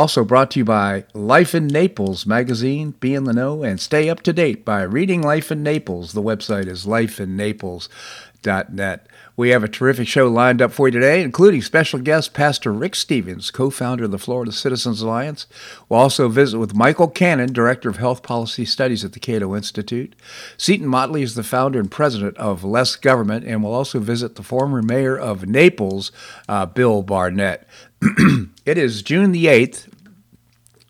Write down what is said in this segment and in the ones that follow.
Also brought to you by Life in Naples magazine. Be in the know and stay up to date by reading Life in Naples. The website is lifeinnaples.net. We have a terrific show lined up for you today, including special guest Pastor Rick Stevens, co founder of the Florida Citizens Alliance. We'll also visit with Michael Cannon, Director of Health Policy Studies at the Cato Institute. Seton Motley is the founder and president of Less Government, and we'll also visit the former mayor of Naples, uh, Bill Barnett. it is June the 8th,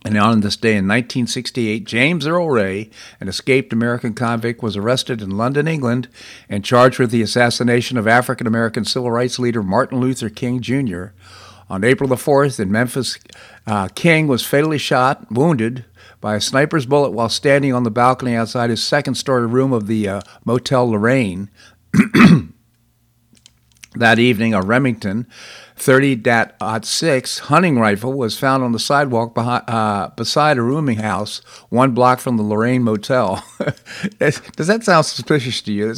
and on this day in 1968, James Earl Ray, an escaped American convict, was arrested in London, England, and charged with the assassination of African American civil rights leader Martin Luther King Jr. On April the 4th in Memphis, uh, King was fatally shot, wounded, by a sniper's bullet while standing on the balcony outside his second story room of the uh, Motel Lorraine. that evening, a Remington 30.06 hunting rifle was found on the sidewalk behind, uh, beside a rooming house one block from the Lorraine Motel. Does that sound suspicious to you?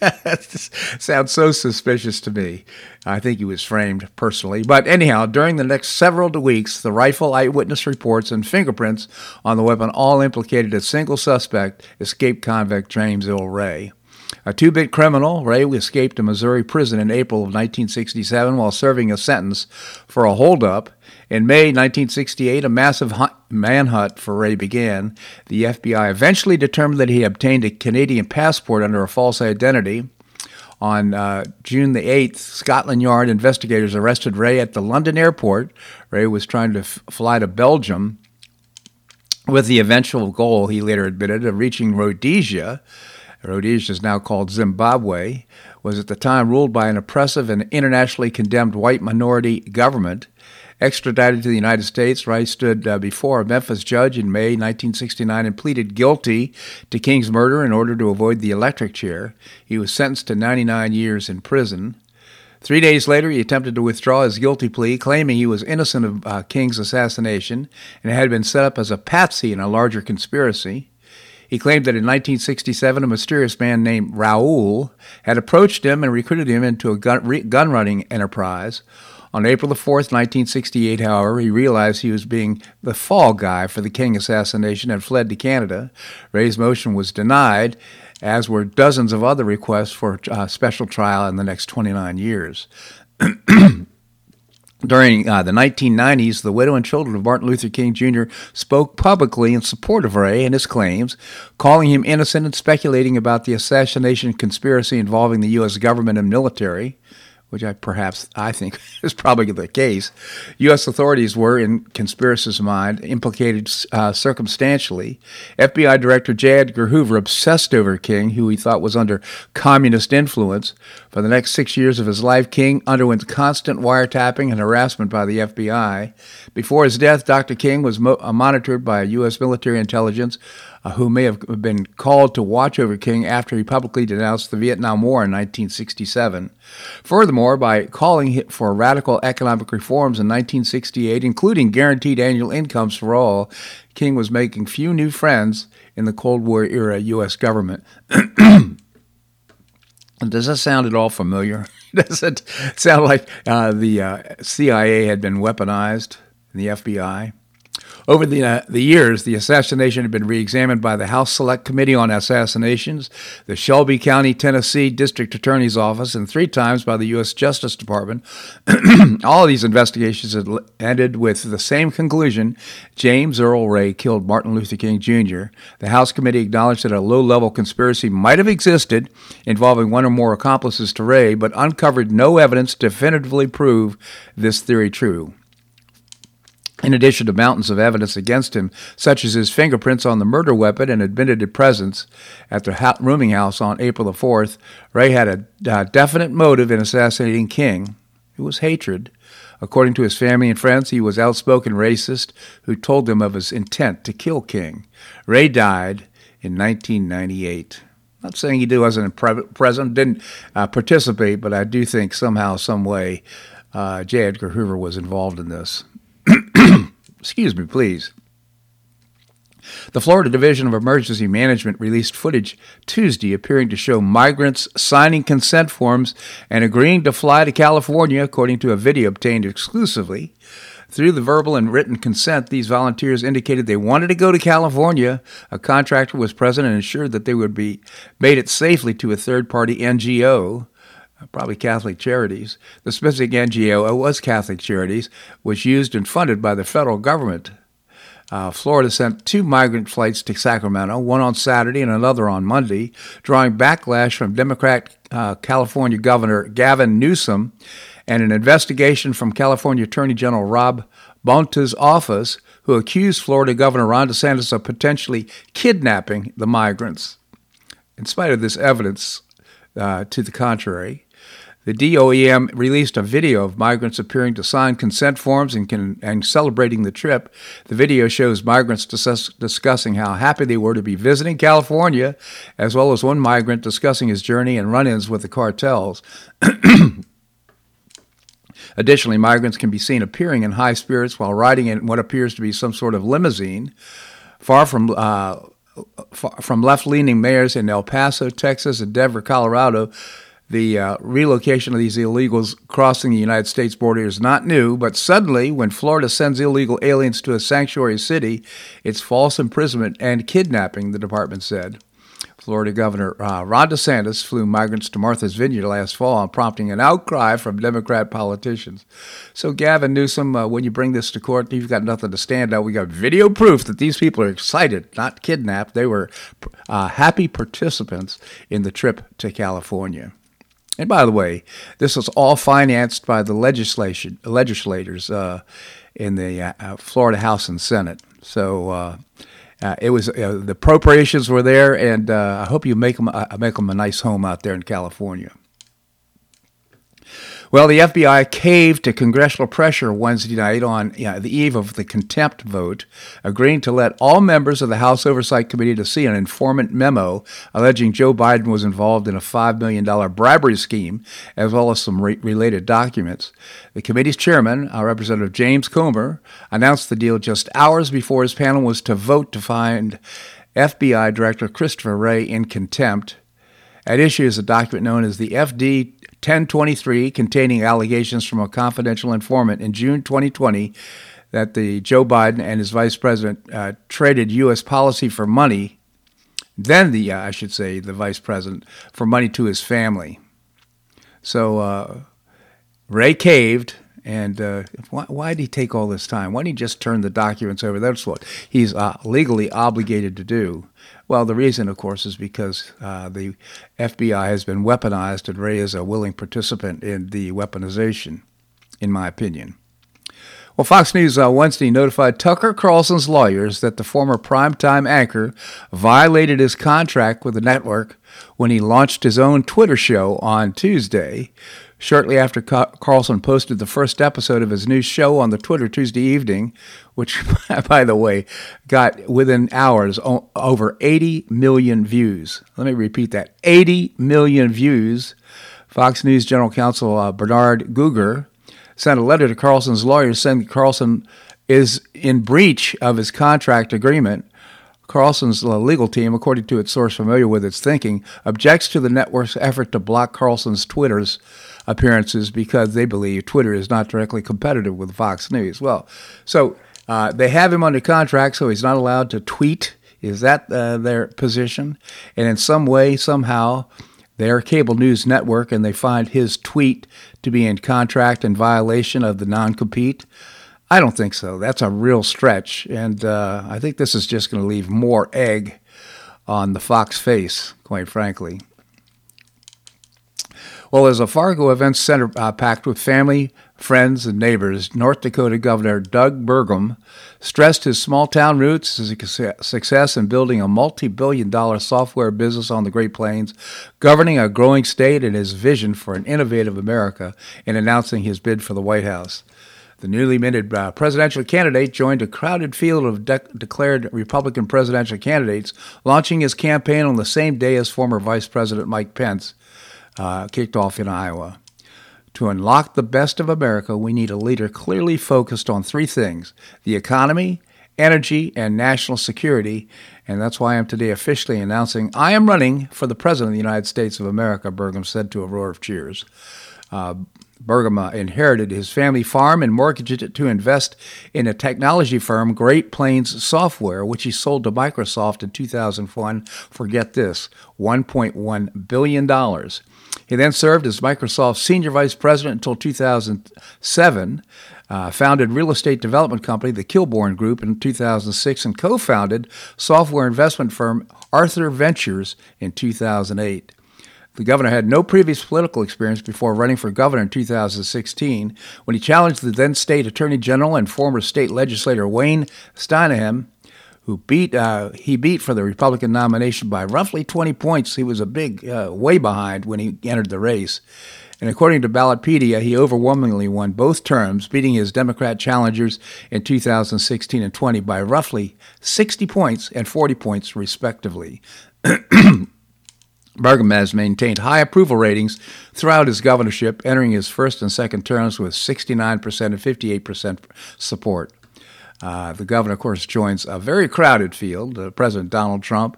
That sounds so suspicious to me. I think he was framed personally. But anyhow, during the next several weeks, the rifle eyewitness reports and fingerprints on the weapon all implicated a single suspect, escaped convict James Earl Ray. A two bit criminal, Ray escaped a Missouri prison in April of 1967 while serving a sentence for a holdup. In May 1968, a massive manhunt for Ray began. The FBI eventually determined that he obtained a Canadian passport under a false identity. On uh, June the 8th, Scotland Yard investigators arrested Ray at the London airport. Ray was trying to f- fly to Belgium with the eventual goal, he later admitted, of reaching Rhodesia. Rhodesia is now called Zimbabwe, was at the time ruled by an oppressive and internationally condemned white minority government. Extradited to the United States, Rice stood uh, before a Memphis judge in May 1969 and pleaded guilty to King's murder in order to avoid the electric chair. He was sentenced to 99 years in prison. Three days later, he attempted to withdraw his guilty plea, claiming he was innocent of uh, King's assassination and had been set up as a patsy in a larger conspiracy. He claimed that in 1967, a mysterious man named Raoul had approached him and recruited him into a gun, re, gun running enterprise. On April the 4th, 1968, however, he realized he was being the fall guy for the King assassination and fled to Canada. Ray's motion was denied, as were dozens of other requests for a special trial in the next 29 years. During uh, the 1990s, the widow and children of Martin Luther King Jr. spoke publicly in support of Ray and his claims, calling him innocent and speculating about the assassination conspiracy involving the U.S. government and military which I perhaps I think is probably the case, U.S. authorities were, in conspiracy's mind, implicated uh, circumstantially. FBI Director J. Edgar Hoover obsessed over King, who he thought was under communist influence. For the next six years of his life, King underwent constant wiretapping and harassment by the FBI. Before his death, Dr. King was mo- uh, monitored by U.S. military intelligence who may have been called to watch over King after he publicly denounced the Vietnam War in 1967. Furthermore, by calling for radical economic reforms in 1968, including guaranteed annual incomes for all, King was making few new friends in the Cold War era U.S. government. Does that sound at all familiar? Does it sound like uh, the uh, CIA had been weaponized, the FBI? Over the, uh, the years, the assassination had been reexamined by the House Select Committee on Assassinations, the Shelby County, Tennessee District Attorney's Office, and three times by the U.S. Justice Department. All of these investigations had ended with the same conclusion James Earl Ray killed Martin Luther King Jr. The House Committee acknowledged that a low level conspiracy might have existed involving one or more accomplices to Ray, but uncovered no evidence to definitively prove this theory true. In addition to mountains of evidence against him, such as his fingerprints on the murder weapon and admitted presence at the rooming house on April the 4th, Ray had a definite motive in assassinating King. It was hatred. According to his family and friends, he was outspoken racist who told them of his intent to kill King. Ray died in 1998. Not saying he wasn't present, didn't uh, participate, but I do think somehow, some way, uh, J. Edgar Hoover was involved in this. Excuse me, please. The Florida Division of Emergency Management released footage Tuesday appearing to show migrants signing consent forms and agreeing to fly to California, according to a video obtained exclusively. Through the verbal and written consent, these volunteers indicated they wanted to go to California. A contractor was present and ensured that they would be made it safely to a third party NGO probably Catholic Charities. The specific NGO was Catholic Charities, was used and funded by the federal government. Uh, Florida sent two migrant flights to Sacramento, one on Saturday and another on Monday, drawing backlash from Democrat uh, California Governor Gavin Newsom and an investigation from California Attorney General Rob Bonta's office, who accused Florida Governor Ron DeSantis of potentially kidnapping the migrants. In spite of this evidence uh, to the contrary, the DOEM released a video of migrants appearing to sign consent forms and, can, and celebrating the trip. The video shows migrants discuss, discussing how happy they were to be visiting California, as well as one migrant discussing his journey and run ins with the cartels. Additionally, migrants can be seen appearing in high spirits while riding in what appears to be some sort of limousine. Far from uh, from left-leaning mayors in El Paso, Texas, and Denver, Colorado, the uh, relocation of these illegals crossing the United States border is not new, but suddenly, when Florida sends illegal aliens to a sanctuary city, it's false imprisonment and kidnapping, the department said. Florida Governor uh, Ron DeSantis flew migrants to Martha's Vineyard last fall, prompting an outcry from Democrat politicians. So, Gavin Newsom, uh, when you bring this to court, you've got nothing to stand out. We got video proof that these people are excited, not kidnapped. They were uh, happy participants in the trip to California. And by the way, this was all financed by the legislation legislators uh, in the uh, uh Florida House and Senate. So uh, uh it was the appropriations were there, and I hope you make them make them a nice home out there in California. Well, the FBI caved to congressional pressure Wednesday night on you know, the eve of the contempt vote, agreeing to let all members of the House Oversight Committee to see an informant memo alleging Joe Biden was involved in a $5 million bribery scheme, as well as some re- related documents. The committee's chairman, uh, Representative James Comer, announced the deal just hours before his panel was to vote to find FBI Director Christopher Wray in contempt. At issue is a document known as the FD 1023 containing allegations from a confidential informant in June 2020 that the Joe Biden and his vice president uh, traded U.S. policy for money, then the, uh, I should say, the vice president, for money to his family. So uh, Wray caved, and uh, why, why, did he take all this time? Why didn't he just turn the documents over? That's what he's uh, legally obligated to do. Well, the reason, of course, is because uh, the FBI has been weaponized, and Ray is a willing participant in the weaponization, in my opinion. Well, Fox News uh, Wednesday notified Tucker Carlson's lawyers that the former primetime anchor violated his contract with the network when he launched his own Twitter show on Tuesday, shortly after Carlson posted the first episode of his new show on the Twitter Tuesday evening, which, by the way, got within hours over 80 million views. Let me repeat that 80 million views. Fox News General Counsel uh, Bernard Gugar sent a letter to Carlson's lawyers saying Carlson is in breach of his contract agreement. Carlson's legal team, according to its source familiar with its thinking, objects to the network's effort to block Carlson's Twitter's appearances because they believe Twitter is not directly competitive with Fox News. Well, so uh, they have him under contract, so he's not allowed to tweet. Is that uh, their position? And in some way, somehow, they're cable news network and they find his tweet to be in contract in violation of the non compete. I don't think so. That's a real stretch. And uh, I think this is just going to leave more egg on the Fox face, quite frankly. Well, as a Fargo Events Center uh, packed with family, friends, and neighbors, North Dakota Governor Doug Burgum stressed his small town roots, his success in building a multi billion dollar software business on the Great Plains, governing a growing state, and his vision for an innovative America in announcing his bid for the White House. The newly minted uh, presidential candidate joined a crowded field of de- declared Republican presidential candidates, launching his campaign on the same day as former Vice President Mike Pence uh, kicked off in Iowa. To unlock the best of America, we need a leader clearly focused on three things the economy, energy, and national security. And that's why I'm today officially announcing I am running for the President of the United States of America, Burgum said to a roar of cheers. Uh, Burgum inherited his family farm and mortgaged it to invest in a technology firm, Great Plains Software, which he sold to Microsoft in 2001 for, get this, $1.1 billion. He then served as Microsoft's senior vice president until 2007, uh, founded real estate development company, the Kilbourne Group, in 2006, and co founded software investment firm Arthur Ventures in 2008. The governor had no previous political experience before running for governor in 2016 when he challenged the then state attorney general and former state legislator Wayne Stenehjem, who beat uh, he beat for the Republican nomination by roughly 20 points. He was a big uh, way behind when he entered the race. And according to Ballotpedia, he overwhelmingly won both terms, beating his Democrat challengers in 2016 and 20 by roughly 60 points and 40 points, respectively. Burgum has maintained high approval ratings throughout his governorship, entering his first and second terms with 69% and 58% support. Uh, the governor, of course, joins a very crowded field uh, President Donald Trump,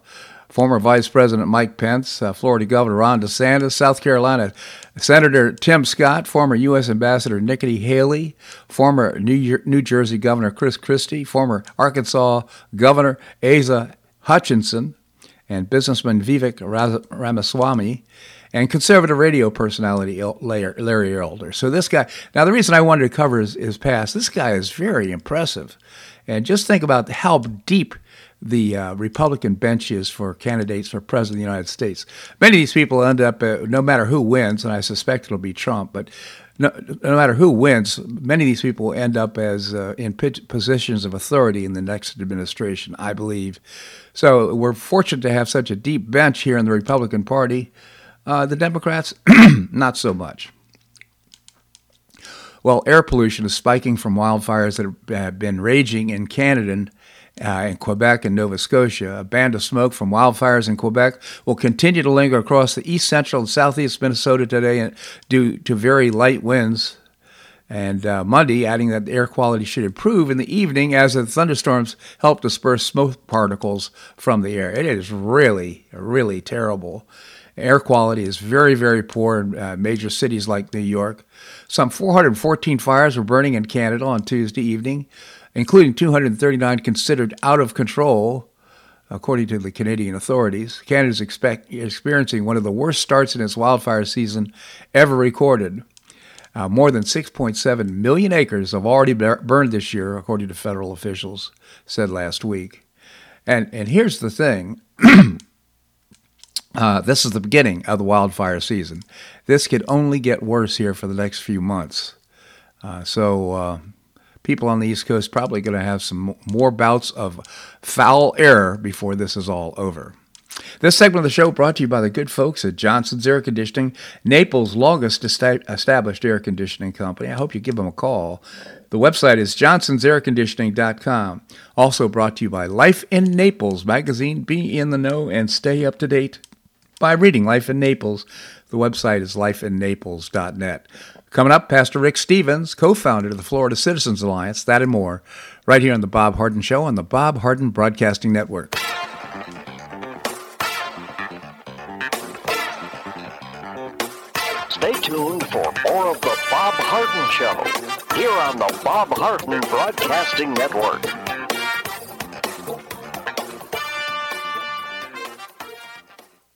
former Vice President Mike Pence, uh, Florida Governor Ron DeSantis, South Carolina Senator Tim Scott, former U.S. Ambassador Nikki Haley, former New, New Jersey Governor Chris Christie, former Arkansas Governor Asa Hutchinson, and businessman Vivek Ramaswamy, and conservative radio personality Larry Elder. So this guy, now the reason I wanted to cover his, his past, this guy is very impressive. And just think about how deep the uh, Republican bench is for candidates for president of the United States. Many of these people end up, uh, no matter who wins, and I suspect it'll be Trump, but no, no matter who wins, many of these people end up as uh, in positions of authority in the next administration, I believe. So we're fortunate to have such a deep bench here in the Republican Party. Uh, the Democrats, not so much. Well, air pollution is spiking from wildfires that have been raging in Canada uh, in Quebec and Nova Scotia. A band of smoke from wildfires in Quebec will continue to linger across the east central and southeast Minnesota today due to very light winds. And uh, Monday, adding that the air quality should improve in the evening as the thunderstorms help disperse smoke particles from the air. It is really, really terrible. Air quality is very, very poor in uh, major cities like New York. Some 414 fires were burning in Canada on Tuesday evening including 239 considered out of control, according to the Canadian authorities. Canada is experiencing one of the worst starts in its wildfire season ever recorded. Uh, more than 6.7 million acres have already burned this year, according to federal officials, said last week. And, and here's the thing uh, this is the beginning of the wildfire season. This could only get worse here for the next few months. Uh, so uh, people on the East Coast probably going to have some more bouts of foul air before this is all over. This segment of the show brought to you by the good folks at Johnson's Air Conditioning, Naples' longest established air conditioning company. I hope you give them a call. The website is johnsonsairconditioning.com. Also brought to you by Life in Naples magazine. Be in the know and stay up to date by reading Life in Naples. The website is lifeinnaples.net. Coming up, Pastor Rick Stevens, co founder of the Florida Citizens Alliance, that and more, right here on The Bob Harden Show on the Bob Harden Broadcasting Network. Stay tuned for more of The Bob Harden Show here on the Bob Harden Broadcasting Network.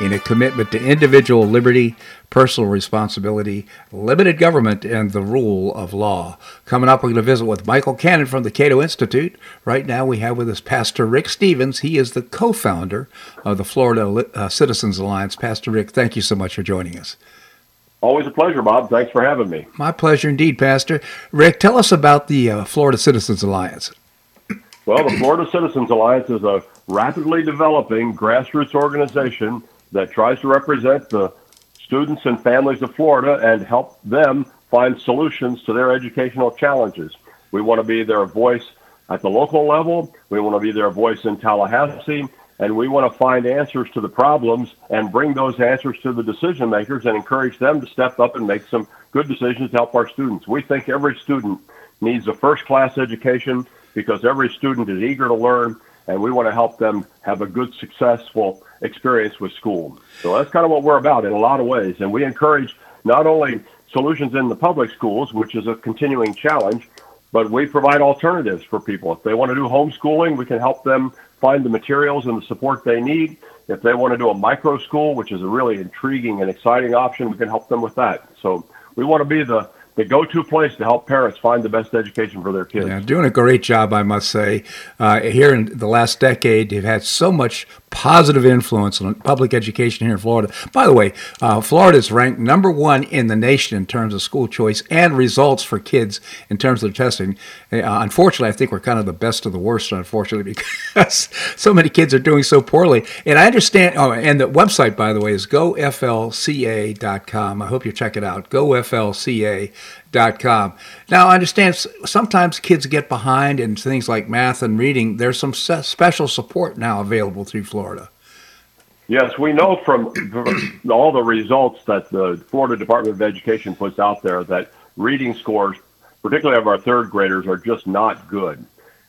in a commitment to individual liberty, personal responsibility, limited government, and the rule of law. Coming up, we're going to visit with Michael Cannon from the Cato Institute. Right now, we have with us Pastor Rick Stevens. He is the co founder of the Florida uh, Citizens Alliance. Pastor Rick, thank you so much for joining us. Always a pleasure, Bob. Thanks for having me. My pleasure indeed, Pastor. Rick, tell us about the uh, Florida Citizens Alliance. Well, the Florida Citizens Alliance is a rapidly developing grassroots organization that tries to represent the students and families of Florida and help them find solutions to their educational challenges. We want to be their voice at the local level. We want to be their voice in Tallahassee. And we want to find answers to the problems and bring those answers to the decision makers and encourage them to step up and make some good decisions to help our students. We think every student needs a first class education because every student is eager to learn and we want to help them have a good, successful experience with school. So that's kind of what we're about in a lot of ways. And we encourage not only solutions in the public schools, which is a continuing challenge, but we provide alternatives for people. If they want to do homeschooling, we can help them find the materials and the support they need. If they want to do a micro school, which is a really intriguing and exciting option, we can help them with that. So we want to be the the go-to place to help parents find the best education for their kids. Yeah, doing a great job, I must say. Uh, here in the last decade, they've had so much positive influence on public education here in Florida. By the way, uh, Florida is ranked number one in the nation in terms of school choice and results for kids in terms of testing. Uh, unfortunately, I think we're kind of the best of the worst, unfortunately, because so many kids are doing so poorly. And I understand, oh, and the website, by the way, is goflca.com. I hope you check it out, goflca.com com. Now, I understand sometimes kids get behind in things like math and reading. There's some special support now available through Florida. Yes, we know from all the results that the Florida Department of Education puts out there that reading scores, particularly of our third graders, are just not good.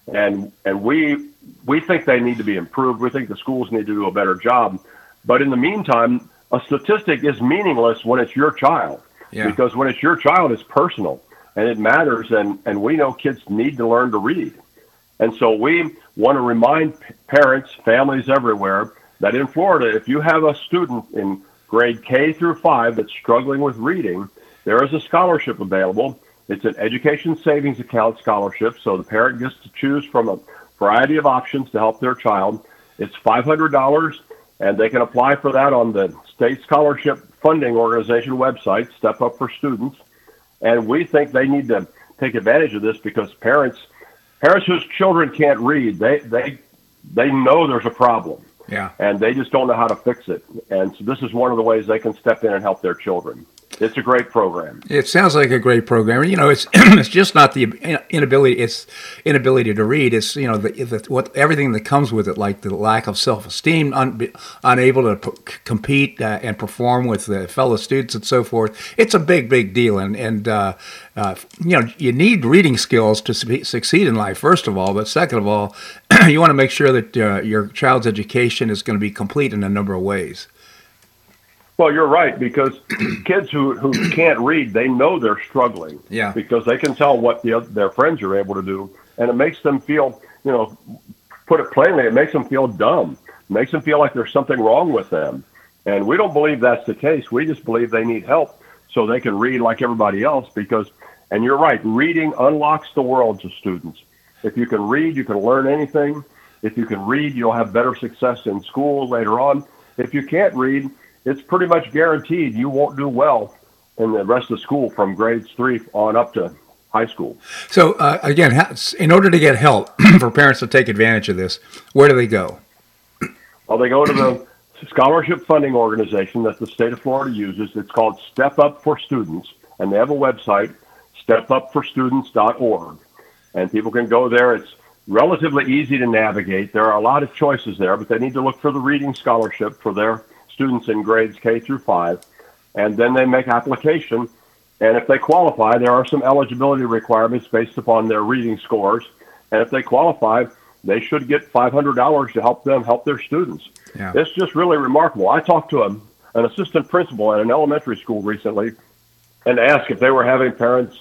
And and we we think they need to be improved. We think the schools need to do a better job. But in the meantime, a statistic is meaningless when it's your child. Yeah. Because when it's your child, it's personal and it matters. And, and we know kids need to learn to read. And so we want to remind parents, families everywhere, that in Florida, if you have a student in grade K through five that's struggling with reading, there is a scholarship available. It's an education savings account scholarship, so the parent gets to choose from a variety of options to help their child. It's $500 And they can apply for that on the state scholarship funding organization website, Step Up for Students. And we think they need to take advantage of this because parents parents whose children can't read, they they they know there's a problem. Yeah. And they just don't know how to fix it. And so this is one of the ways they can step in and help their children. It's a great program. It sounds like a great program. You know, it's it's just not the inability. It's inability to read. It's you know the, the what everything that comes with it, like the lack of self esteem, un, unable to p- compete uh, and perform with fellow students and so forth. It's a big, big deal, and and uh, uh, you know you need reading skills to succeed in life. First of all, but second of all, you want to make sure that uh, your child's education is going to be complete in a number of ways. Well, you're right because kids who, who can't read, they know they're struggling. Yeah. Because they can tell what the, their friends are able to do, and it makes them feel, you know, put it plainly, it makes them feel dumb. It makes them feel like there's something wrong with them, and we don't believe that's the case. We just believe they need help so they can read like everybody else. Because, and you're right, reading unlocks the world to students. If you can read, you can learn anything. If you can read, you'll have better success in school later on. If you can't read, it's pretty much guaranteed you won't do well in the rest of school from grades three on up to high school. So uh, again, in order to get help for parents to take advantage of this, where do they go? Well, they go to the scholarship funding organization that the state of Florida uses. It's called Step Up for Students, and they have a website, stepupforstudents.org, and people can go there. It's relatively easy to navigate. There are a lot of choices there, but they need to look for the reading scholarship for their students in grades K through five, and then they make application. And if they qualify, there are some eligibility requirements based upon their reading scores. And if they qualify, they should get $500 to help them help their students. Yeah. It's just really remarkable. I talked to a, an assistant principal at an elementary school recently and asked if they were having parents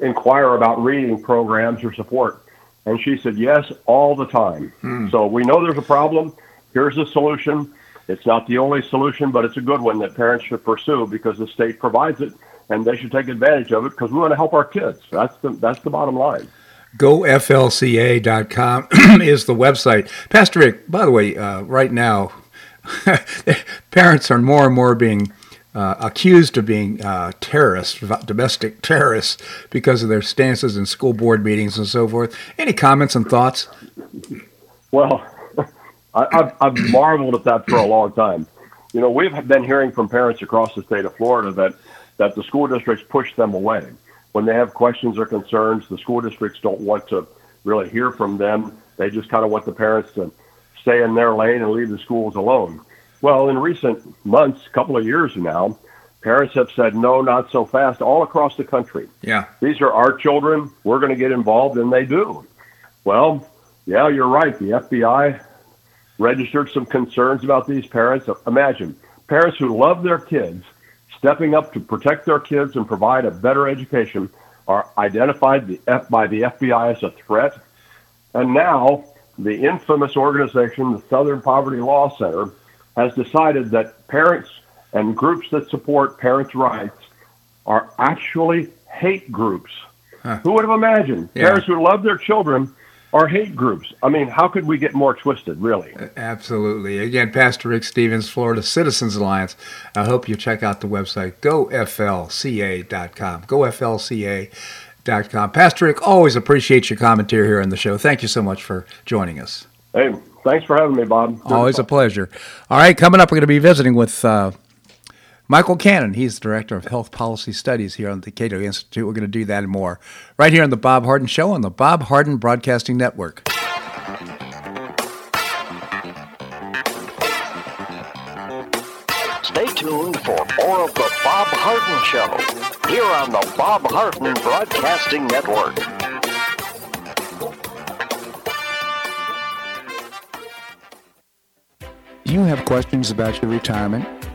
inquire about reading programs or support. And she said, yes, all the time. Hmm. So we know there's a problem. Here's a solution. It's not the only solution, but it's a good one that parents should pursue because the state provides it, and they should take advantage of it because we want to help our kids. That's the that's the bottom line. GoFLCA.com is the website. Pastor Rick, by the way, uh, right now, parents are more and more being uh, accused of being uh, terrorists, domestic terrorists, because of their stances in school board meetings and so forth. Any comments and thoughts? Well, I, I've, I've marveled at that for a long time. You know, we've been hearing from parents across the state of Florida that that the school districts push them away when they have questions or concerns. The school districts don't want to really hear from them. They just kind of want the parents to stay in their lane and leave the schools alone. Well, in recent months, a couple of years now, parents have said no, not so fast, all across the country. Yeah, these are our children. We're going to get involved, and they do. Well, yeah, you're right. The FBI registered some concerns about these parents. Imagine parents who love their kids stepping up to protect their kids and provide a better education are identified by the FBI as a threat. And now the infamous organization, the Southern Poverty Law Center, has decided that parents and groups that support parents' rights are actually hate groups. Huh. Who would have imagined? Yeah. Parents who love their children are hate groups. I mean, how could we get more twisted, really? Absolutely. Again, Pastor Rick Stevens, Florida Citizens Alliance. I hope you check out the website, goflca.com. Goflca.com. Pastor Rick, always appreciate your commentary here on the show. Thank you so much for joining us. Hey, thanks for having me, Bob. Always a pleasure. All right, coming up, we're going to be visiting with. Uh, Michael Cannon, he's the Director of Health Policy Studies here on the Cato Institute. We're going to do that and more right here on The Bob Harden Show on the Bob Harden Broadcasting Network. Stay tuned for more of The Bob Harden Show here on the Bob Harden Broadcasting Network. You have questions about your retirement?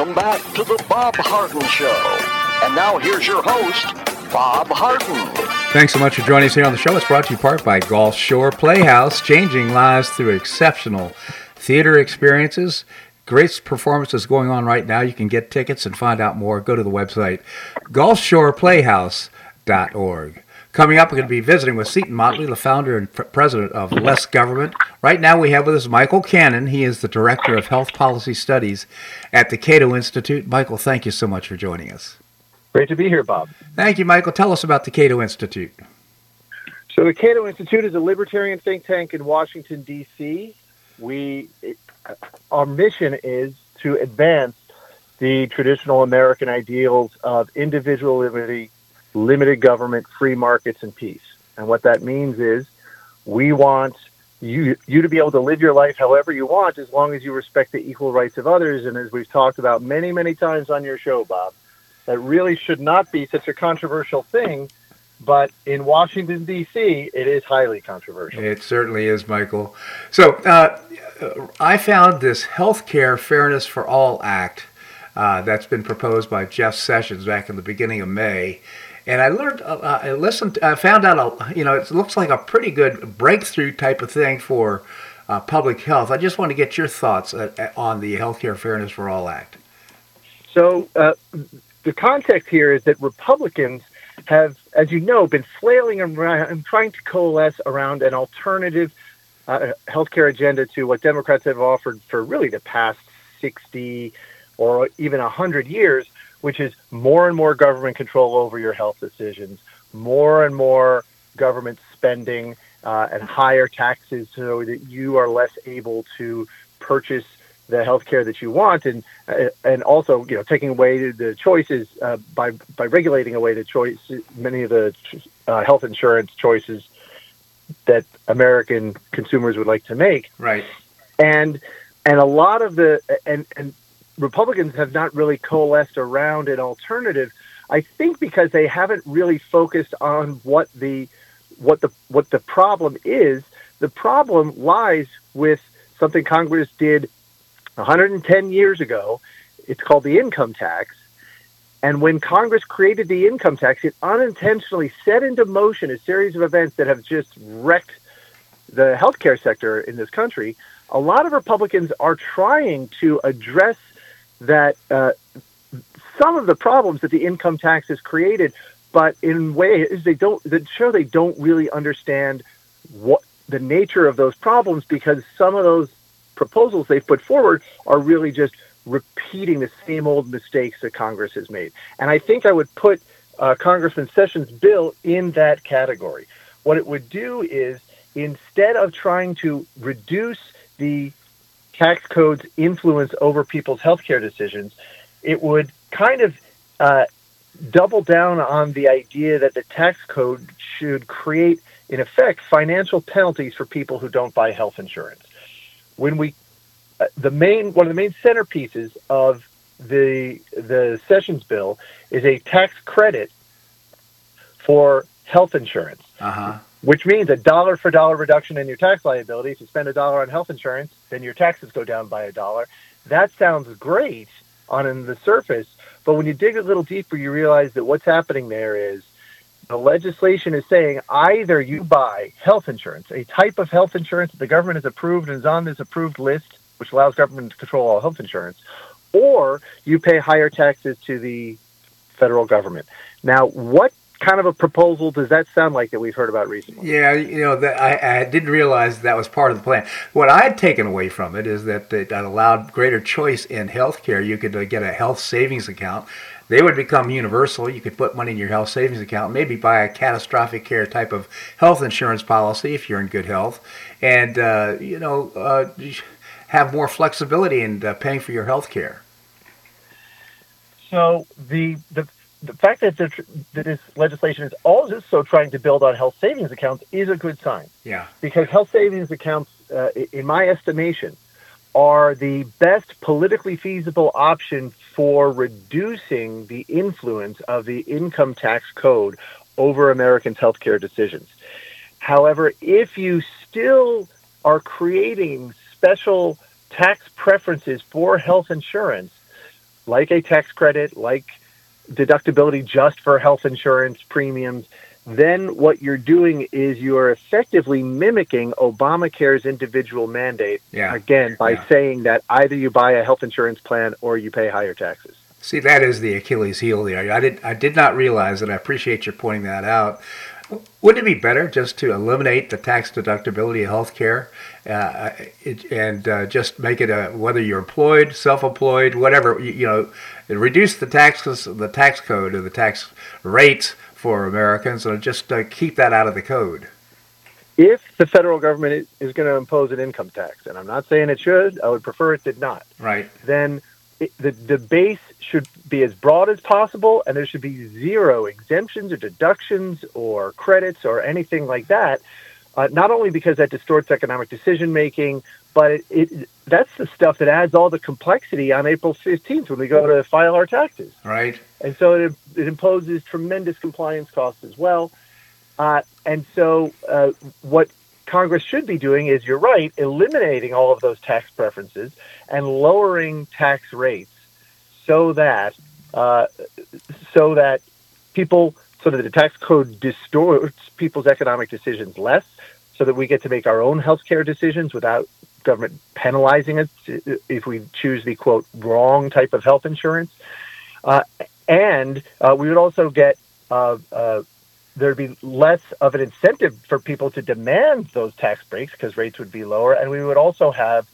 Welcome back to the Bob Harden Show. And now here's your host, Bob Harden. Thanks so much for joining us here on the show. It's brought to you part by Gulf Shore Playhouse, changing lives through exceptional theater experiences. Great performances going on right now. You can get tickets and find out more. Go to the website, gulfshoreplayhouse.org. Coming up, we're going to be visiting with Seton Motley, the founder and pr- president of Less Government. Right now, we have with us Michael Cannon. He is the director of health policy studies at the Cato Institute. Michael, thank you so much for joining us. Great to be here, Bob. Thank you, Michael. Tell us about the Cato Institute. So, the Cato Institute is a libertarian think tank in Washington, D.C. We, uh, our mission is to advance the traditional American ideals of individual liberty, limited government, free markets, and peace. And what that means is we want you you to be able to live your life however you want as long as you respect the equal rights of others. And as we've talked about many, many times on your show, Bob, that really should not be such a controversial thing. But in Washington, D.C., it is highly controversial. It certainly is, Michael. So uh, I found this Healthcare Fairness for All Act uh, that's been proposed by Jeff Sessions back in the beginning of May. And I learned, uh, I listened, I found out, a, you know, it looks like a pretty good breakthrough type of thing for uh, public health. I just want to get your thoughts uh, on the Healthcare Fairness for All Act. So uh, the context here is that Republicans have, as you know, been flailing around and trying to coalesce around an alternative uh, healthcare agenda to what Democrats have offered for really the past 60 or even 100 years, which is more and more government control over your health decisions, more and more government spending, uh, and higher taxes so that you are less able to purchase the health care that you want, and uh, and also you know taking away the choices uh, by by regulating away the choice many of the uh, health insurance choices that American consumers would like to make. Right. And and a lot of the and and Republicans have not really coalesced around an alternative. I think because they haven't really focused on what the what the what the problem is. The problem lies with something Congress did 110 years ago. It's called the income tax. And when Congress created the income tax, it unintentionally set into motion a series of events that have just wrecked the healthcare sector in this country. A lot of Republicans are trying to address that uh, some of the problems that the income tax has created, but in ways they don't that show they don't really understand what the nature of those problems because some of those proposals they've put forward are really just repeating the same old mistakes that Congress has made. And I think I would put uh, Congressman Sessions' bill in that category. What it would do is instead of trying to reduce the tax code's influence over people's healthcare decisions, it would kind of uh, double down on the idea that the tax code should create, in effect, financial penalties for people who don't buy health insurance. When we, uh, the main one of the main centerpieces of the the Sessions bill is a tax credit for health insurance. Uh huh. Which means a dollar for dollar reduction in your tax liability. If you spend a dollar on health insurance, then your taxes go down by a dollar. That sounds great on the surface, but when you dig a little deeper, you realize that what's happening there is the legislation is saying either you buy health insurance, a type of health insurance that the government has approved and is on this approved list, which allows government to control all health insurance, or you pay higher taxes to the federal government. Now, what kind of a proposal does that sound like that we've heard about recently? Yeah, you know, that I, I, didn't realize that was part of the plan. What I had taken away from it is that it allowed greater choice in health care. You could uh, get a health savings account. They would become universal. You could put money in your health savings account, maybe buy a catastrophic care type of health insurance policy if you're in good health, and uh, you know, uh, have more flexibility in uh, paying for your health care. So the the the fact that, that this legislation is also trying to build on health savings accounts is a good sign. Yeah. Because health savings accounts, uh, in my estimation, are the best politically feasible option for reducing the influence of the income tax code over Americans' healthcare decisions. However, if you still are creating special tax preferences for health insurance, like a tax credit, like deductibility just for health insurance premiums, then what you're doing is you are effectively mimicking Obamacare's individual mandate, yeah. again, by yeah. saying that either you buy a health insurance plan or you pay higher taxes. See, that is the Achilles heel there. I did, I did not realize that. I appreciate you pointing that out. Wouldn't it be better just to eliminate the tax deductibility of health care uh, and uh, just make it a, whether you're employed, self-employed, whatever, you, you know, reduce the taxes, the tax code or the tax rates for Americans and just uh, keep that out of the code? If the federal government is going to impose an income tax, and I'm not saying it should, I would prefer it did not. Right. Then it, the the base should be as broad as possible, and there should be zero exemptions or deductions or credits or anything like that. Uh, not only because that distorts economic decision making, but it, it, that's the stuff that adds all the complexity on April 15th when we go to file our taxes. Right. And so it, it imposes tremendous compliance costs as well. Uh, and so uh, what Congress should be doing is, you're right, eliminating all of those tax preferences and lowering tax rates so that uh, so that people so that the tax code distorts people's economic decisions less, so that we get to make our own healthcare decisions without government penalizing us if we choose the quote wrong type of health insurance. Uh, and uh, we would also get uh, uh, there'd be less of an incentive for people to demand those tax breaks because rates would be lower, and we would also have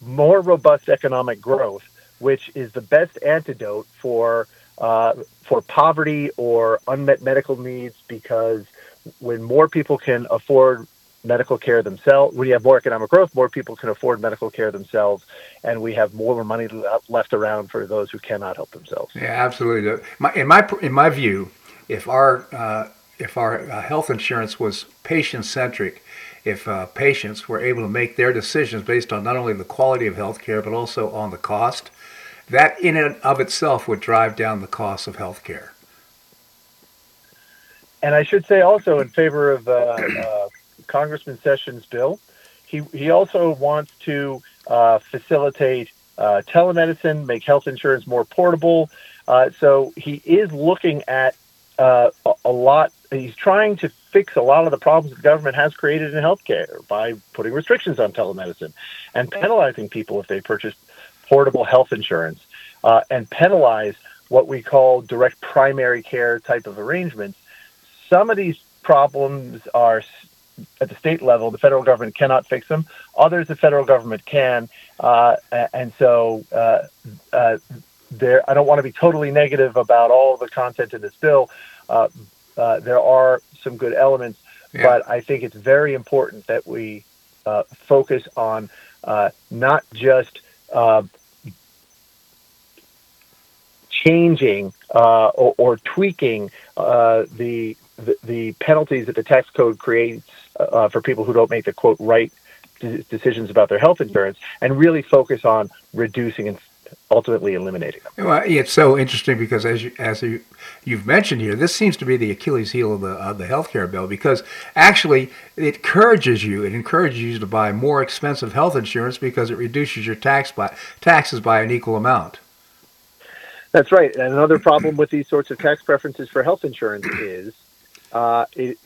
more robust economic growth, which is the best antidote for uh, for poverty or unmet medical needs. Because when more people can afford medical care themselves. When you have more economic growth, more people can afford medical care themselves, and we have more money left around for those who cannot help themselves. Yeah, absolutely. in my in my view, if our uh, if our uh, health insurance was patient centric, if uh, patients were able to make their decisions based on not only the quality of health care but also on the cost, that in and of itself would drive down the cost of health care. And I should say also in favor of uh, uh, Congressman Sessions' bill. He, he also wants to uh, facilitate uh, telemedicine, make health insurance more portable. Uh, so he is looking at uh, a, a, lot. He's trying to fix a lot of the problems the government has created in healthcare by putting restrictions on telemedicine and penalizing people if they purchase portable health insurance uh, and penalize what we call direct primary care type of arrangements. Some of these problems are at the state level, the federal government cannot fix them. Others, the federal government can, uh, and so uh, uh, there. I don't want to be totally negative about all the content in this bill. Uh, uh, there are some good elements, yeah. but I think it's very important that we uh, focus on not just changing or, or, tweaking the the, the penalties that the tax code creates uh, for people who don't make the quote right decisions about their health insurance, and really focus on reducing and ultimately eliminating them. Well, it's so interesting because as you, as you, you've mentioned here, this seems to be the Achilles heel of the of the healthcare bill because actually it encourages you it encourages you to buy more expensive health insurance because it reduces your tax by, taxes by an equal amount. That's right. And another problem with these sorts of tax preferences for health insurance is uh, it,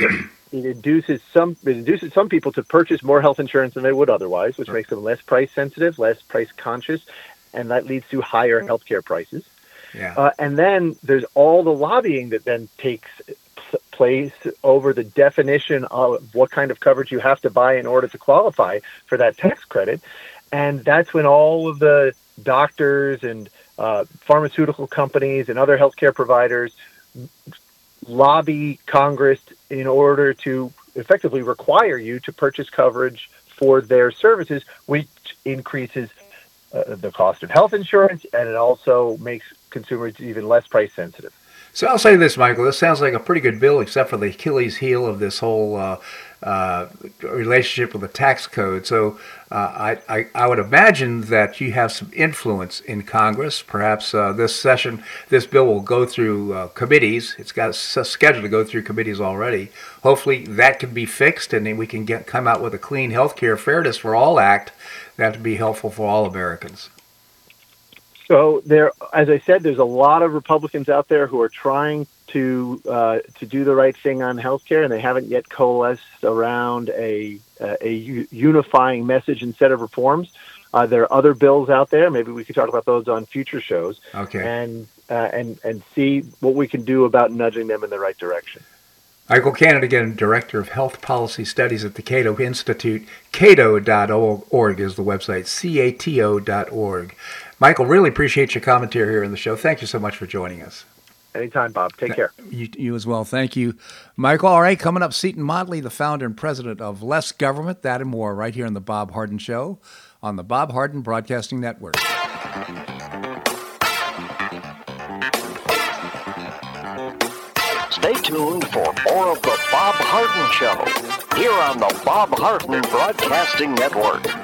it induces some it induces some people to purchase more health insurance than they would otherwise, which makes them less price sensitive, less price conscious, and that leads to higher healthcare prices. Yeah. Uh, and then there's all the lobbying that then takes place over the definition of what kind of coverage you have to buy in order to qualify for that tax credit. And that's when all of the doctors and uh, pharmaceutical companies and other healthcare providers lobby Congress in order to effectively require you to purchase coverage for their services, which increases uh, the cost of health insurance and it also makes consumers even less price sensitive. So I'll say this, Michael. This sounds like a pretty good bill, except for the Achilles heel of this whole uh, uh, relationship with the tax code. So uh, I, I, I, would imagine that you have some influence in Congress. Perhaps uh, this session, this bill will go through uh, committees. It's got a schedule to go through committees already. Hopefully that can be fixed, and then we can get come out with a clean health care fairness for all act that would be helpful for all Americans. So there, as I said, there's a lot of Republicans out there who are trying to uh, to do the right thing on healthcare, and they haven't yet coalesced around a a unifying message and set of reforms. Uh, there are other bills out there. Maybe we could talk about those on future shows. Okay. And uh, and and see what we can do about nudging them in the right direction. Michael again, Director of Health Policy Studies at the Cato Institute. Cato.org is the website, C-A-T-O.org. Michael, really appreciate your commentary here in the show. Thank you so much for joining us. Anytime, Bob. Take care. You, you, as well. Thank you, Michael. All right, coming up, Seton Motley, the founder and president of Less Government, that and more, right here on the Bob Harden Show on the Bob Harden Broadcasting Network. Stay tuned for more of the Bob Harden Show here on the Bob Harden Broadcasting Network.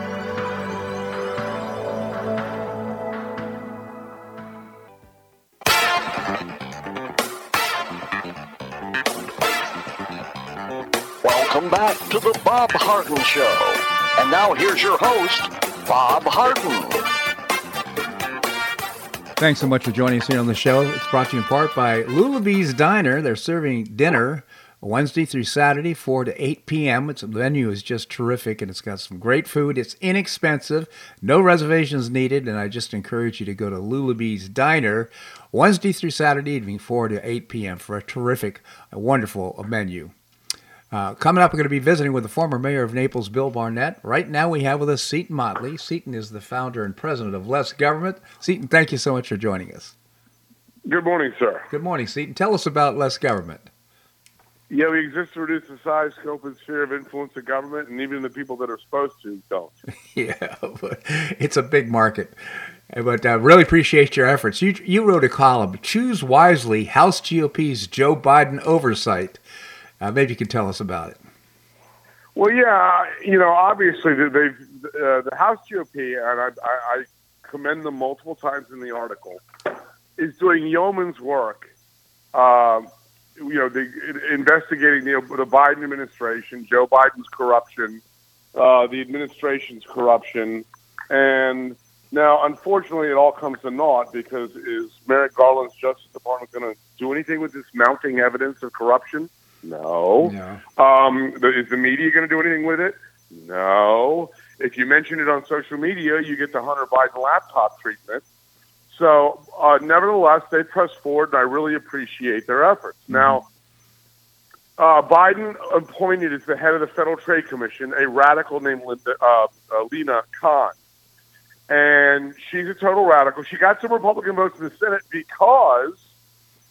The Bob Harden Show. And now here's your host, Bob Harden. Thanks so much for joining us here on the show. It's brought to you in part by Lulabee's Diner. They're serving dinner Wednesday through Saturday, 4 to 8 p.m. Its menu is just terrific and it's got some great food. It's inexpensive, no reservations needed, and I just encourage you to go to Lulabee's Diner Wednesday through Saturday evening, 4 to 8 p.m. for a terrific, a wonderful menu. Uh, coming up, we're going to be visiting with the former mayor of Naples, Bill Barnett. Right now, we have with us Seton Motley. Seton is the founder and president of Less Government. Seton, thank you so much for joining us. Good morning, sir. Good morning, Seton. Tell us about Less Government. Yeah, we exist to reduce the size, scope, and sphere of influence of government, and even the people that are supposed to don't. yeah, but it's a big market. But I uh, really appreciate your efforts. You, you wrote a column, Choose Wisely House GOP's Joe Biden Oversight. Uh, maybe you can tell us about it. Well, yeah, you know, obviously they've uh, the House GOP, and I, I, commend them multiple times in the article, is doing yeoman's work. Uh, you know, the, investigating the, the Biden administration, Joe Biden's corruption, uh, the administration's corruption, and now, unfortunately, it all comes to naught because is Merrick Garland's Justice Department going to do anything with this mounting evidence of corruption? No. no. Um, is the media going to do anything with it? No. If you mention it on social media, you get the Hunter Biden laptop treatment. So, uh, nevertheless, they press forward, and I really appreciate their efforts. Mm-hmm. Now, uh, Biden appointed as the head of the Federal Trade Commission a radical named Linda, uh, uh Lina Khan and she's a total radical. She got some Republican votes in the Senate because,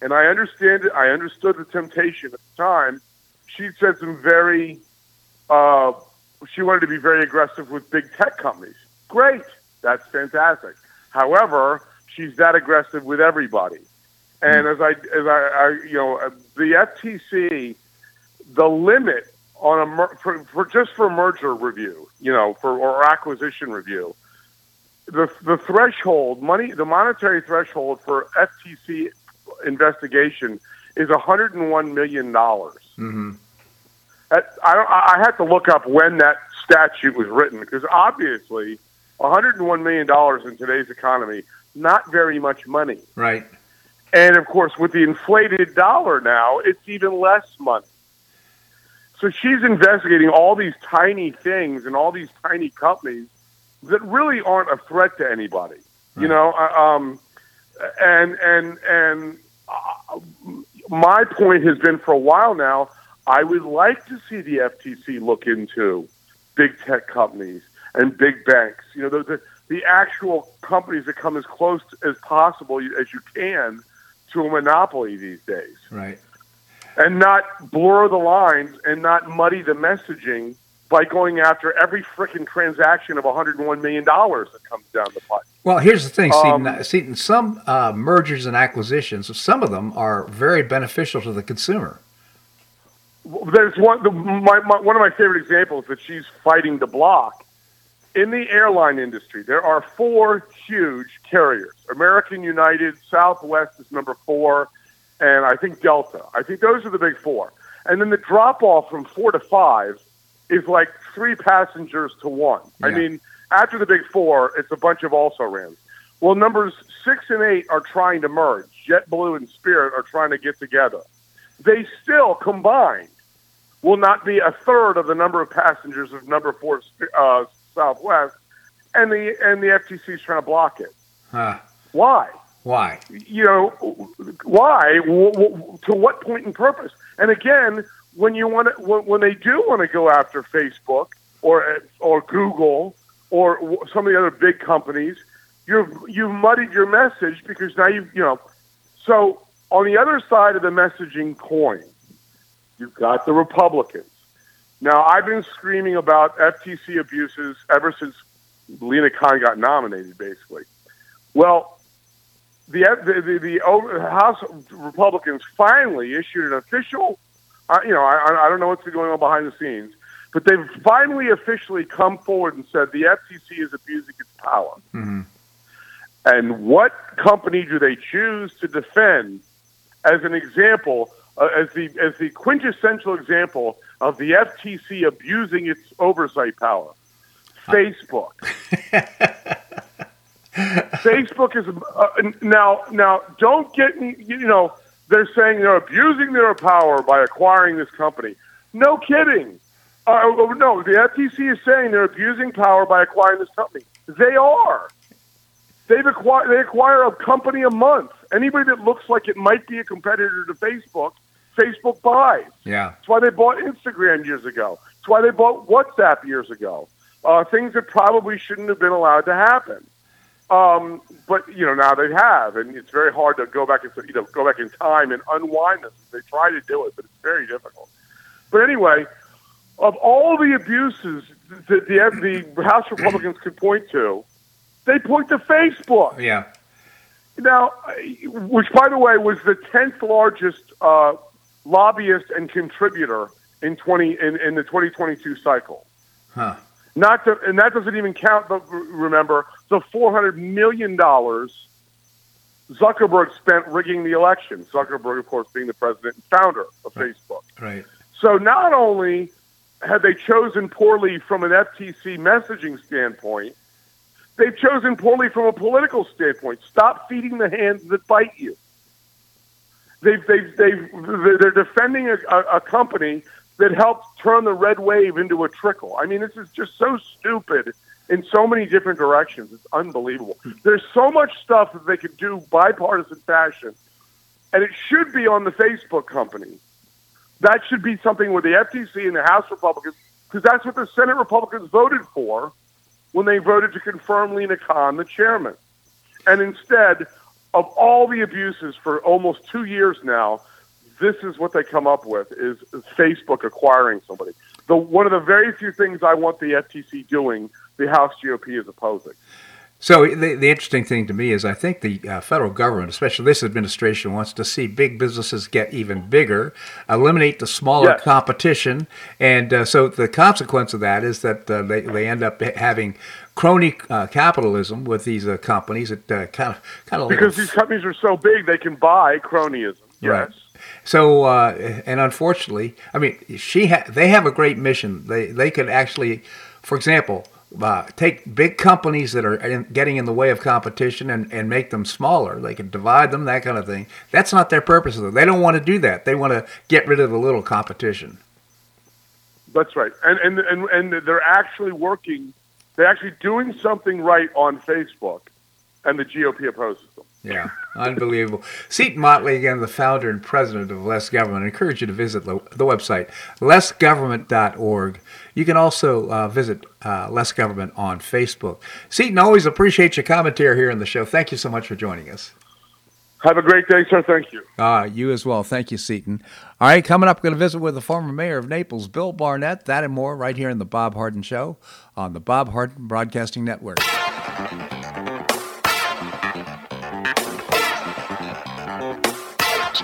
and I understand it, I understood the temptation at the time. She said some very, uh, she wanted to be very aggressive with big tech companies. Great, that's fantastic. However, she's that aggressive with everybody. And as I, as I, I you know, uh, the FTC, the limit on a mer- for, for just for merger review, you know, for or acquisition review the the threshold money the monetary threshold for FTC investigation is 101 million dollars. Mm-hmm. I I had to look up when that statute was written because obviously 101 million dollars in today's economy not very much money. Right. And of course, with the inflated dollar now, it's even less money. So she's investigating all these tiny things and all these tiny companies that really aren't a threat to anybody. Right. You know, uh, um, and and and my point has been for a while now. I would like to see the FTC look into big tech companies and big banks. You know, the the, the actual companies that come as close as possible as you can to a monopoly these days. Right. And not blur the lines and not muddy the messaging by going after every freaking transaction of 101 million dollars that comes down the pipe. Well, here's the thing, um, Seton. some uh, mergers and acquisitions, some of them are very beneficial to the consumer. There's one. The, my, my, one of my favorite examples that she's fighting to block in the airline industry. There are four huge carriers: American, United, Southwest is number four, and I think Delta. I think those are the big four. And then the drop off from four to five is like three passengers to one. Yeah. I mean, after the big four, it's a bunch of also rans. Well, numbers six and eight are trying to merge. JetBlue and Spirit are trying to get together. They still combined will not be a third of the number of passengers of number four uh, Southwest, and the and the FTC is trying to block it. Huh. Why? Why? You know, why? W- w- to what point and purpose? And again, when you want to, when, they do want to go after Facebook or or Google or some of the other big companies, you've you've muddied your message because now you you know. So on the other side of the messaging coin, you've got the Republicans. Now I've been screaming about FTC abuses ever since Lina Khan got nominated, basically. Well, the the, the, the House Republicans finally issued an official I, you know, I, I don't know what's going on behind the scenes, but they've finally officially come forward and said the FTC is abusing its power. Mm-hmm. And what company do they choose to defend as an example, uh, as the as the quintessential example of the FTC abusing its oversight power? Facebook. Facebook is uh, now now. Don't get you know they're saying they're abusing their power by acquiring this company. No kidding. Uh, oh, no, the FTC is saying they're abusing power by acquiring this company. They are. They've acquired. They acquire a company a month. Anybody that looks like it might be a competitor to Facebook, Facebook buys. Yeah. That's why they bought Instagram years ago. That's why they bought WhatsApp years ago. Uh, things that probably shouldn't have been allowed to happen. Um, but you know now they have, and it's very hard to go back and you know go back in time and unwind this. They try to do it, but it's very difficult. But anyway, of all the abuses that the, the House Republicans could point to, they point to Facebook. Yeah. Now, which by the way was the tenth largest uh, lobbyist and contributor in twenty in, in the twenty twenty two cycle. Huh. Not to, and that doesn't even count. But remember, the four hundred million dollars Zuckerberg spent rigging the election. Zuckerberg, of course, being the president and founder of right. Facebook. Right. So not only had they chosen poorly from an FTC messaging standpoint, they've chosen poorly from a political standpoint. Stop feeding the hands that bite you. They've, they've, they've, they're defending a, a, a company that helped turn the red wave into a trickle. I mean, this is just so stupid in so many different directions. It's unbelievable. There's so much stuff that they could do bipartisan fashion, and it should be on the Facebook company. That should be something where the FTC and the House Republicans, because that's what the Senate Republicans voted for when they voted to confirm Lina Khan the chairman. And instead of all the abuses for almost two years now, this is what they come up with is, Facebook acquiring somebody. The one of the very few things I want the FTC doing, the House GOP is opposing. So the, the interesting thing to me is I think the uh, federal government, especially this administration, wants to see big businesses get even bigger, eliminate the smaller Yes. competition, and uh, so the consequence of that is that uh, they, they end up having crony uh, capitalism with these uh, companies that uh, kind of kind of Because these companies are so big, they can buy cronyism. Right. So, uh, and unfortunately, I mean, she ha- they have a great mission. They they could actually, for example, uh, take big companies that are in, getting in the way of competition and, and make them smaller. They could divide them, that kind of thing. That's not their purpose. Though. They don't want to do that. They want to get rid of the little competition. That's right. And, and and and they're actually working. They're actually doing something right on Facebook, and the GOP opposes them. Yeah, unbelievable. Seton Motley, again, the founder and president of Less Government. I encourage you to visit the, the website, lessgovernment.org. You can also uh, visit uh, Less Government on Facebook. Seton, always appreciate your commentary here on the show. Thank you so much for joining us. Have a great day, sir. Thank you. Ah, Uh, you as well. Thank you, Seton. All right, coming up, going to visit with the former mayor of Naples, Bill Barnett. That and more right here in the Bob Harden Show on the Bob Harden Broadcasting Network.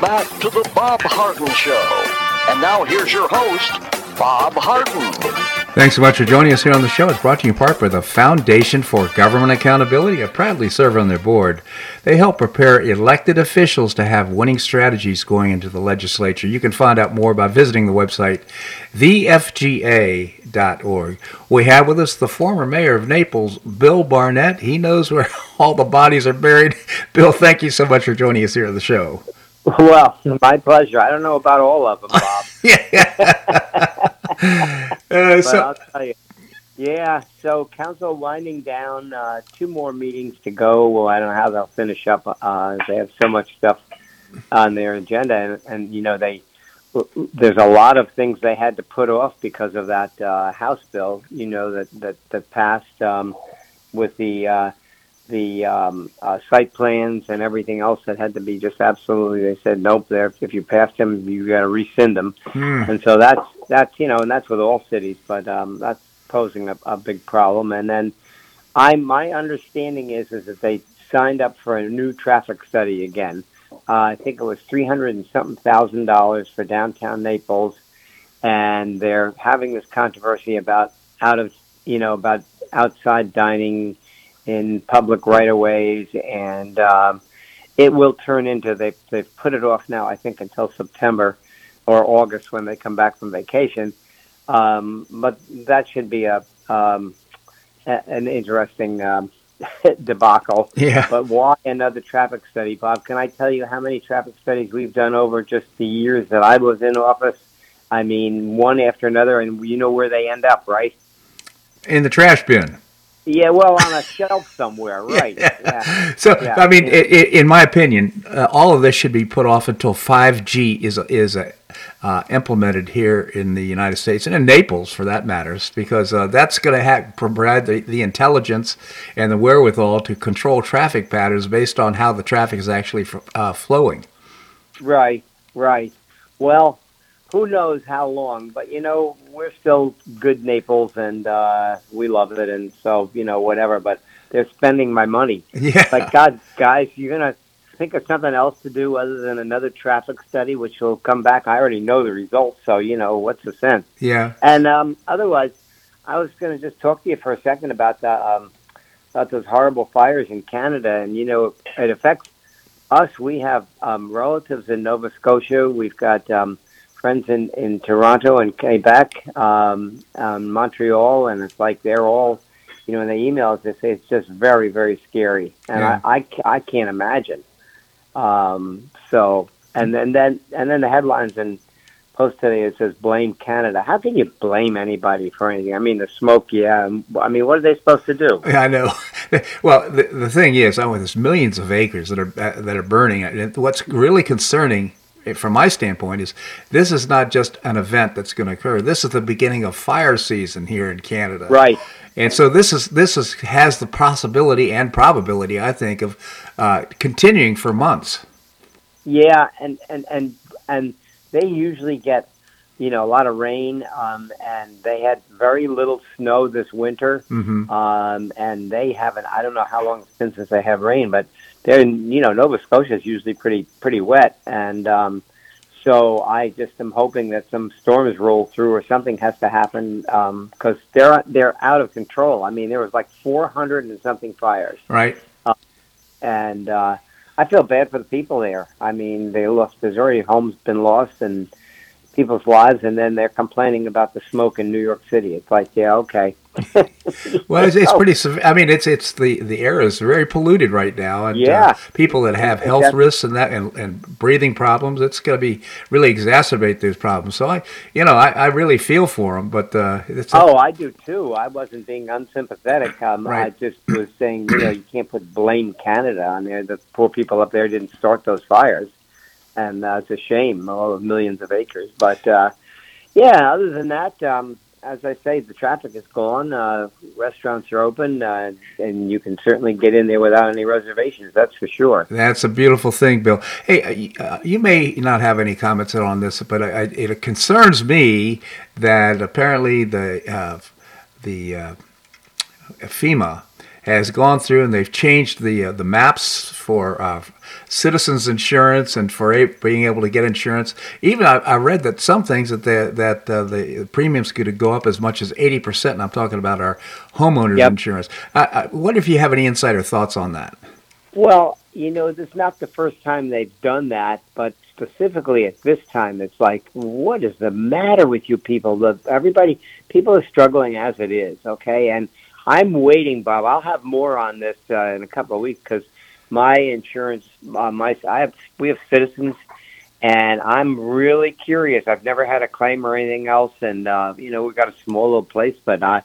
Welcome back to the Bob Harden Show. And now here's your host, Bob Harden. Thanks so much for joining us here on the show. It's brought to you in part by the Foundation for Government Accountability. I proudly serve on their board. They help prepare elected officials to have winning strategies going into the legislature. You can find out more by visiting the website thefga.org. We have with us the former mayor of Naples, Bill Barnett. He knows where all the bodies are buried. Bill, thank you so much for joining us here on the show. Well, my pleasure. I don't know about all of them, Bob. yeah. uh, so, I'll tell you. Yeah, so council winding down. Uh, two more meetings to go. Well, I don't know how they'll finish up. Uh, they have so much stuff on their agenda, and, and you know they there's a lot of things they had to put off because of that uh, House bill. You know that that that passed um, with the uh, the um, uh, site plans and everything else that had to be just absolutely. They said nope. There, if you passed them, you got to rescind them. Mm. And so that's that's you know, and that's with all cities, but um, that's posing a, a big problem. And then, I my understanding is is that they signed up for a new traffic study again. Uh, I think it was three hundred and something thousand dollars for downtown Naples, and they're having this controversy about out of you know about outside dining in public right of ways, and um, it will turn into they they've put it off now. I think until September or August when they come back from vacation. Um, but that should be a, um, a an interesting um, debacle. Yeah. But why another traffic study, Bob? Can I tell you how many traffic studies we've done over just the years that I was in office? I mean, one after another, and you know where they end up, right? In the trash bin. Yeah, well, on a shelf somewhere, right? Yeah. So, yeah. I mean, yeah. in my opinion, uh, all of this should be put off until 5G is is uh, implemented here in the United States and in Naples, for that matters, because uh, that's going to ha- provide the, the intelligence and the wherewithal to control traffic patterns based on how the traffic is actually uh, flowing. Right, right. Well, who knows how long, but you know, we're still good Naples and uh, we love it. And so, you know, whatever, but they're spending my money. Yeah. Like, God, guys, you're to think of something else to do other than another traffic study, which will come back. I already know the results. So, you know, what's the sense? Yeah. And um, otherwise, I was going to just talk to you for a second about the, um, about those horrible fires in Canada. And, you know, it affects us. We have um, relatives in Nova Scotia. We've got, um, friends in, in Toronto and Quebec, um, um, Montreal, and it's like they're all, you know, in the emails they say it's just very, very scary, and yeah. I, I, I can't imagine. Um, so, and then, then, and then the headlines and Post today it says blame Canada. How can you blame anybody for anything? I mean, the smoke, yeah. I mean, what are they supposed to do? Yeah, I know. well, the, the thing is, I mean, there's millions of acres that are that are burning. What's really concerning from my standpoint, is this is not just an event that's going to occur. This is the beginning of fire season here in Canada. Right. And so this is this is has the possibility and probability, I think, of uh, continuing for months. Yeah, and and and and they usually get you know a lot of rain, um, and they had very little snow this winter, mm-hmm. um, and they haven't. I don't know how long it's been since they have rain, but they're in, you know Nova Scotia is usually pretty pretty wet, and um, so I just am hoping that some storms roll through or something has to happen because um, they're they're out of control. I mean, there was like 400 and something fires, right? Uh, and uh, I feel bad for the people there. I mean, they lost. There's already homes been lost and people's lives, and then they're complaining about the smoke in New York City. It's like, yeah, okay. Well, it's, it's pretty. I mean, it's it's the the air is very polluted right now, and uh, yeah. uh, people that have health risks and that and, and breathing problems, it's going to be really exacerbate those problems. So I, you know, I, I really feel for them, but uh, it's oh, I do too. I wasn't being unsympathetic. Um, right. I just was saying, you know, you can't put blame Canada on there. The poor people up there didn't start those fires, and uh, it's a shame. All of millions of acres, but uh, yeah. Other than that. Um, as I say, the traffic is gone. Uh, restaurants are open, uh, and you can certainly get in there without any reservations. That's for sure. That's a beautiful thing, Bill. Hey, uh, uh you may not have any comments on this, but I, it concerns me that apparently the uh, the uh, FEMA has gone through and they've changed the the maps for citizens insurance and for a, being able to get insurance. Even I, I read that some things that the, that uh, the premiums could go up as much as 80%. And I'm talking about our homeowners yep. insurance. I, I, what if you have any insider thoughts on that? Well, you know, this is not the first time they've done that, but specifically at this time, it's like, what is the matter with you people? Everybody, people are struggling as it is, okay? And I'm waiting, Bob. I'll have more on this uh, in a couple of weeks because my insurance, uh, my I have we have citizens, and I'm really curious. I've never had a claim or anything else, and uh, you know we've got a small little place, but I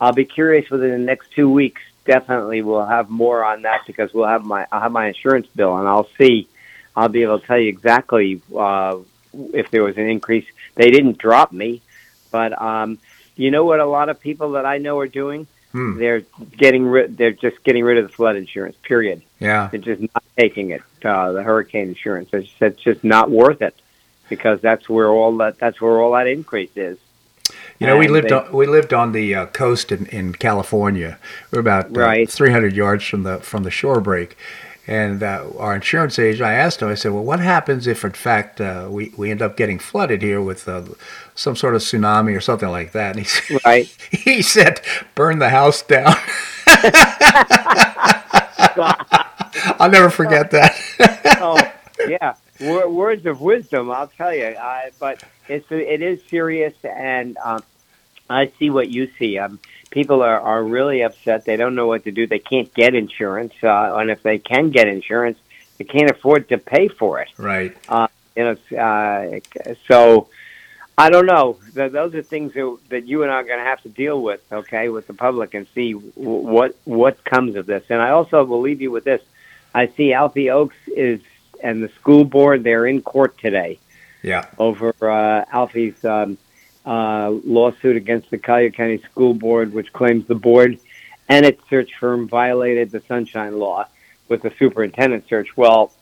I'll be curious within the next two weeks. Definitely, we'll have more on that because we'll have my I'll have my insurance bill, and I'll see. I'll be able to tell you exactly uh, if there was an increase. They didn't drop me, but um, you know what? A lot of people that I know are doing Hmm. They're getting rid. They're just getting rid of the flood insurance. Period. Yeah. They're just not taking it. Uh, the hurricane insurance. It's, it's just not worth it because that's where all that. That's where all that increase is. You know, and we lived they, on, we lived on the uh, coast in, in California. We're about uh, right. 300 yards from the from the shore break, and uh, our insurance agent, I asked him, I said, well, what happens if, in fact, uh, we, we end up getting flooded here with uh, some sort of tsunami or something like that? And he, said, right. he said, burn the house down. I'll never forget that. oh, yeah. words of wisdom, I'll tell you. I, but it's, it is serious, and um, I see what you see. Um, people are, are really upset. They don't know what to do. They can't get insurance, uh, and if they can get insurance, they can't afford to pay for it. Right. Uh, you know, uh, so I don't know. Those are things that, that you and I are going to have to deal with, okay, with the public, and see what what comes of this. And I also will leave you with this. I see Alfie Oakes is and the school board. They're in court today. Yeah. Over uh, Alfie's. Um, uh, lawsuit against the Collier County School Board, which claims the board and its search firm violated the Sunshine Law with the superintendent search. Well,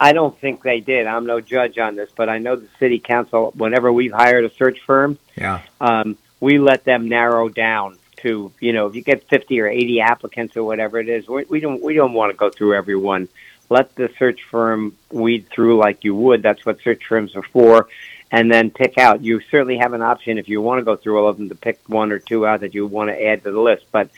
I don't think they did. I'm no judge on this, but I know the city council. Whenever we've hired a search firm, yeah, um, we let them narrow down to you know if you get 50 or 80 applicants or whatever it is, we, we don't we don't want to go through everyone. Let the search firm weed through like you would. That's what search firms are for and then pick out. You certainly have an option if you want to go through all of them to pick one or two out that you want to add to the list. But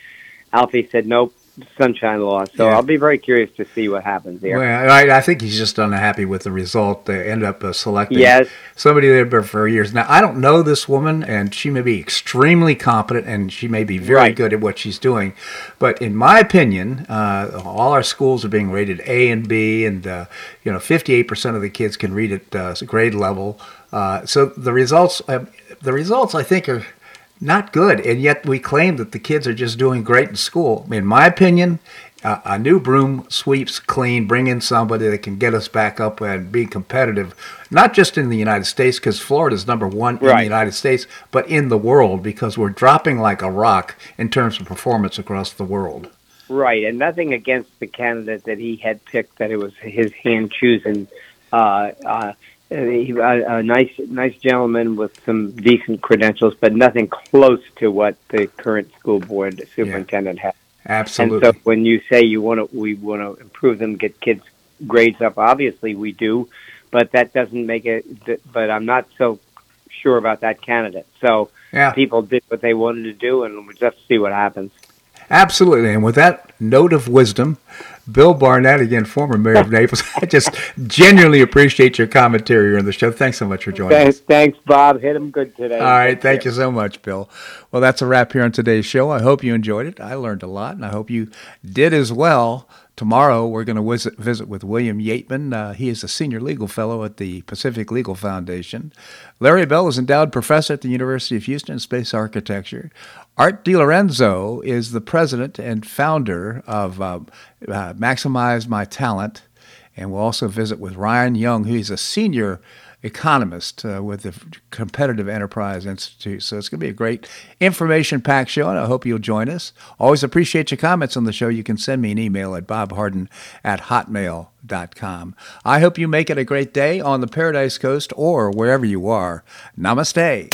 Alfie said nope. Sunshine Law. So yeah. I'll be very curious to see what happens here. Well, I, I think he's just unhappy with the result. They end up uh, selecting yes. somebody they've been for years. Now, I don't know this woman, and she may be extremely competent, and she may be very right. good at what she's doing. But in my opinion, uh, all our schools are being rated A and B, and uh, you know, 58% of the kids can read at uh, grade level. Uh, so the results, uh, the results, I think, are not good, and yet we claim that the kids are just doing great in school. In my opinion, uh, a new broom sweeps clean. Bring in somebody that can get us back up and be competitive, not just in the United States, because Florida is number one right. in the United States, but in the world because we're dropping like a rock in terms of performance across the world. Right, and nothing against the candidate that he had picked that it was his hand choosing. Uh, uh, a, a nice, nice gentleman with some decent credentials, but nothing close to what the current school board superintendent yeah. has. Absolutely. And so, when you say you want to, we want to improve them, get kids' grades up. Obviously, we do, but that doesn't make it. But I'm not so sure about that candidate. So yeah. people did what they wanted to do, and we'll just see what happens. Absolutely. And with that note of wisdom, Bill Barnett, again, former mayor of Naples, I just genuinely appreciate your commentary on the show. Thanks so much for joining thanks, us. Thanks, Bob. Hit him good today. All right. Thank you so much, Bill. Well, that's a wrap here on today's show. I hope you enjoyed it. I learned a lot, and I hope you did as well. Tomorrow, we're going to visit, visit with William Yeatman. Uh, he is a senior legal fellow at the Pacific Legal Foundation. Larry Bell is endowed professor at the University of Houston in space architecture. Art DeLorenzo is the president and founder of uh, uh, Maximize My Talent. And we'll also visit with Ryan Young, who's a senior economist uh, with the Competitive Enterprise Institute. So it's going to be a great information packed show, and I hope you'll join us. Always appreciate your comments on the show. You can send me an email at bobharden at hotmail.com. I hope you make it a great day on the Paradise Coast or wherever you are. Namaste.